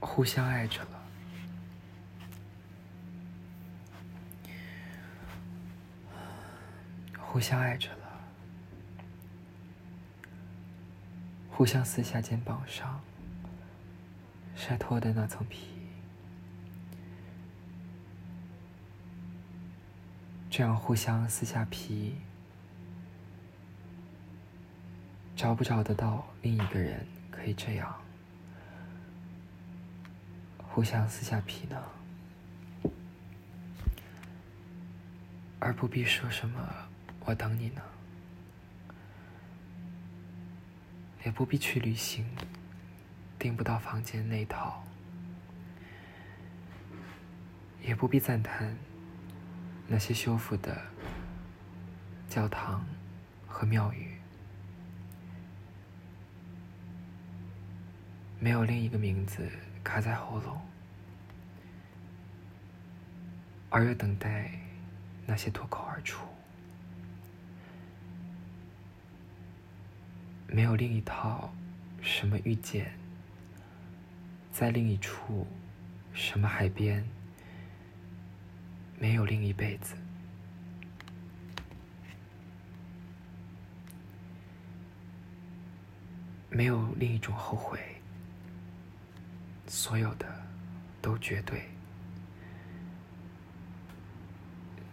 互相爱着了，互相爱着了，互相撕下肩膀上晒脱的那层皮，这样互相撕下皮，找不找得到另一个人可以这样？互相撕下皮囊，而不必说什么“我等你呢”，也不必去旅行，订不到房间那套，也不必赞叹那些修复的教堂和庙宇，没有另一个名字。卡在喉咙，而又等待那些脱口而出。没有另一套什么遇见，在另一处什么海边，没有另一辈子，没有另一种后悔。所有的都绝对，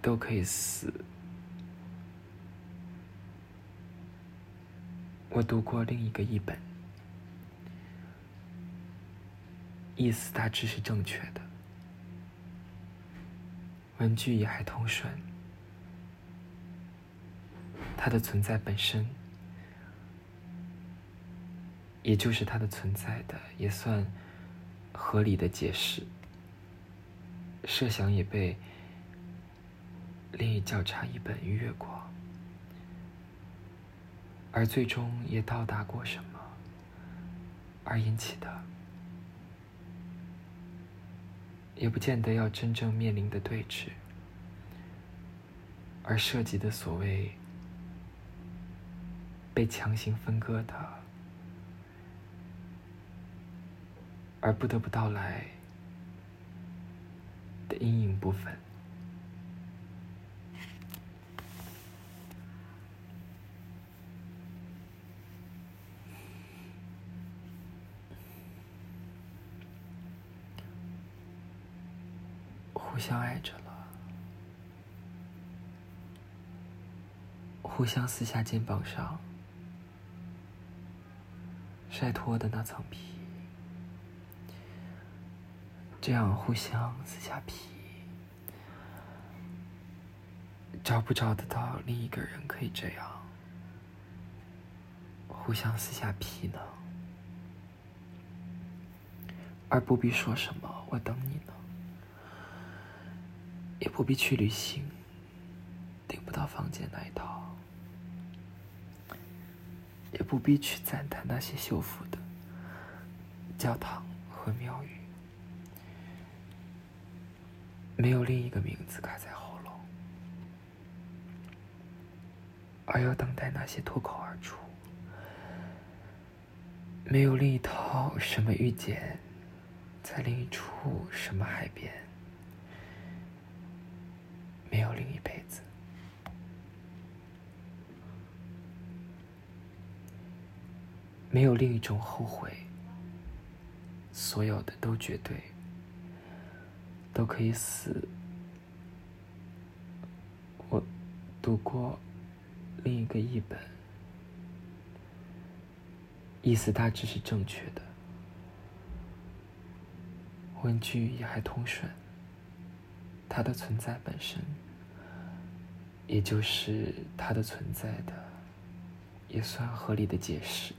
都可以死。我读过另一个译本，意思大致是正确的，文句也还通顺，它的存在本身，也就是它的存在的，也算。合理的解释，设想也被另一较差一本越过，而最终也到达过什么而引起的，也不见得要真正面临的对峙，而涉及的所谓被强行分割的。而不得不到来的阴影部分，互相爱着了，互相撕下肩膀上晒脱的那层皮。这样互相撕下皮，找不找得到另一个人可以这样互相撕下皮呢？而不必说什么“我等你呢”，也不必去旅行，订不到房间那一套，也不必去赞叹那些修复的教堂和庙宇。没有另一个名字卡在喉咙，而要等待那些脱口而出。没有另一套什么遇见，在另一处什么海边。没有另一辈子，没有另一种后悔。所有的都绝对。都可以死。我读过另一个译本，意思大致是正确的，文句也还通顺。它的存在本身，也就是它的存在的，也算合理的解释。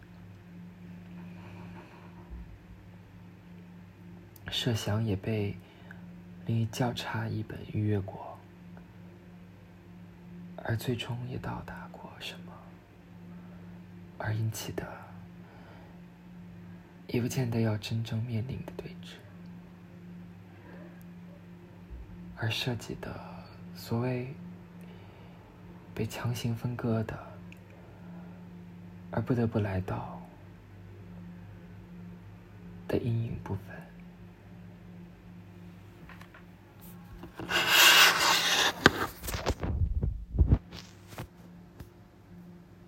设想也被。另一较差一本逾越过，而最终也到达过什么，而引起的，也不见得要真正面临的对峙，而涉及的所谓被强行分割的，而不得不来到的阴影部分。